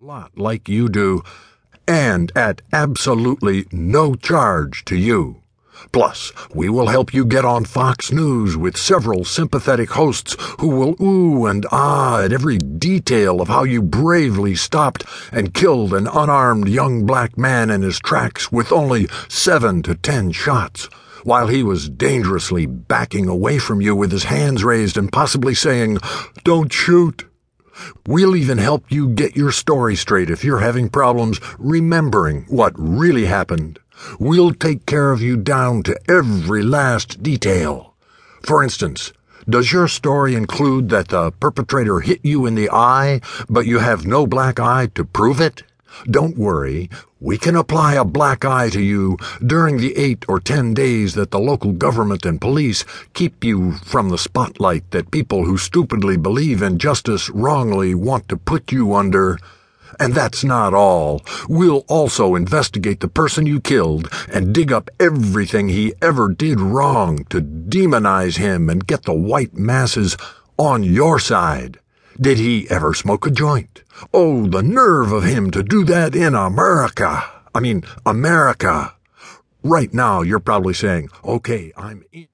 lot like you do, and at absolutely no charge to you. Plus, we will help you get on Fox News with several sympathetic hosts who will ooh and ah at every detail of how you bravely stopped and killed an unarmed young black man in his tracks with only seven to ten shots, while he was dangerously backing away from you with his hands raised and possibly saying, Don't shoot. We'll even help you get your story straight if you're having problems remembering what really happened. We'll take care of you down to every last detail. For instance, does your story include that the perpetrator hit you in the eye, but you have no black eye to prove it? Don't worry, we can apply a black eye to you during the eight or ten days that the local government and police keep you from the spotlight that people who stupidly believe in justice wrongly want to put you under. And that's not all. We'll also investigate the person you killed and dig up everything he ever did wrong to demonize him and get the white masses on your side. Did he ever smoke a joint? Oh, the nerve of him to do that in America. I mean, America. Right now, you're probably saying, okay, I'm in.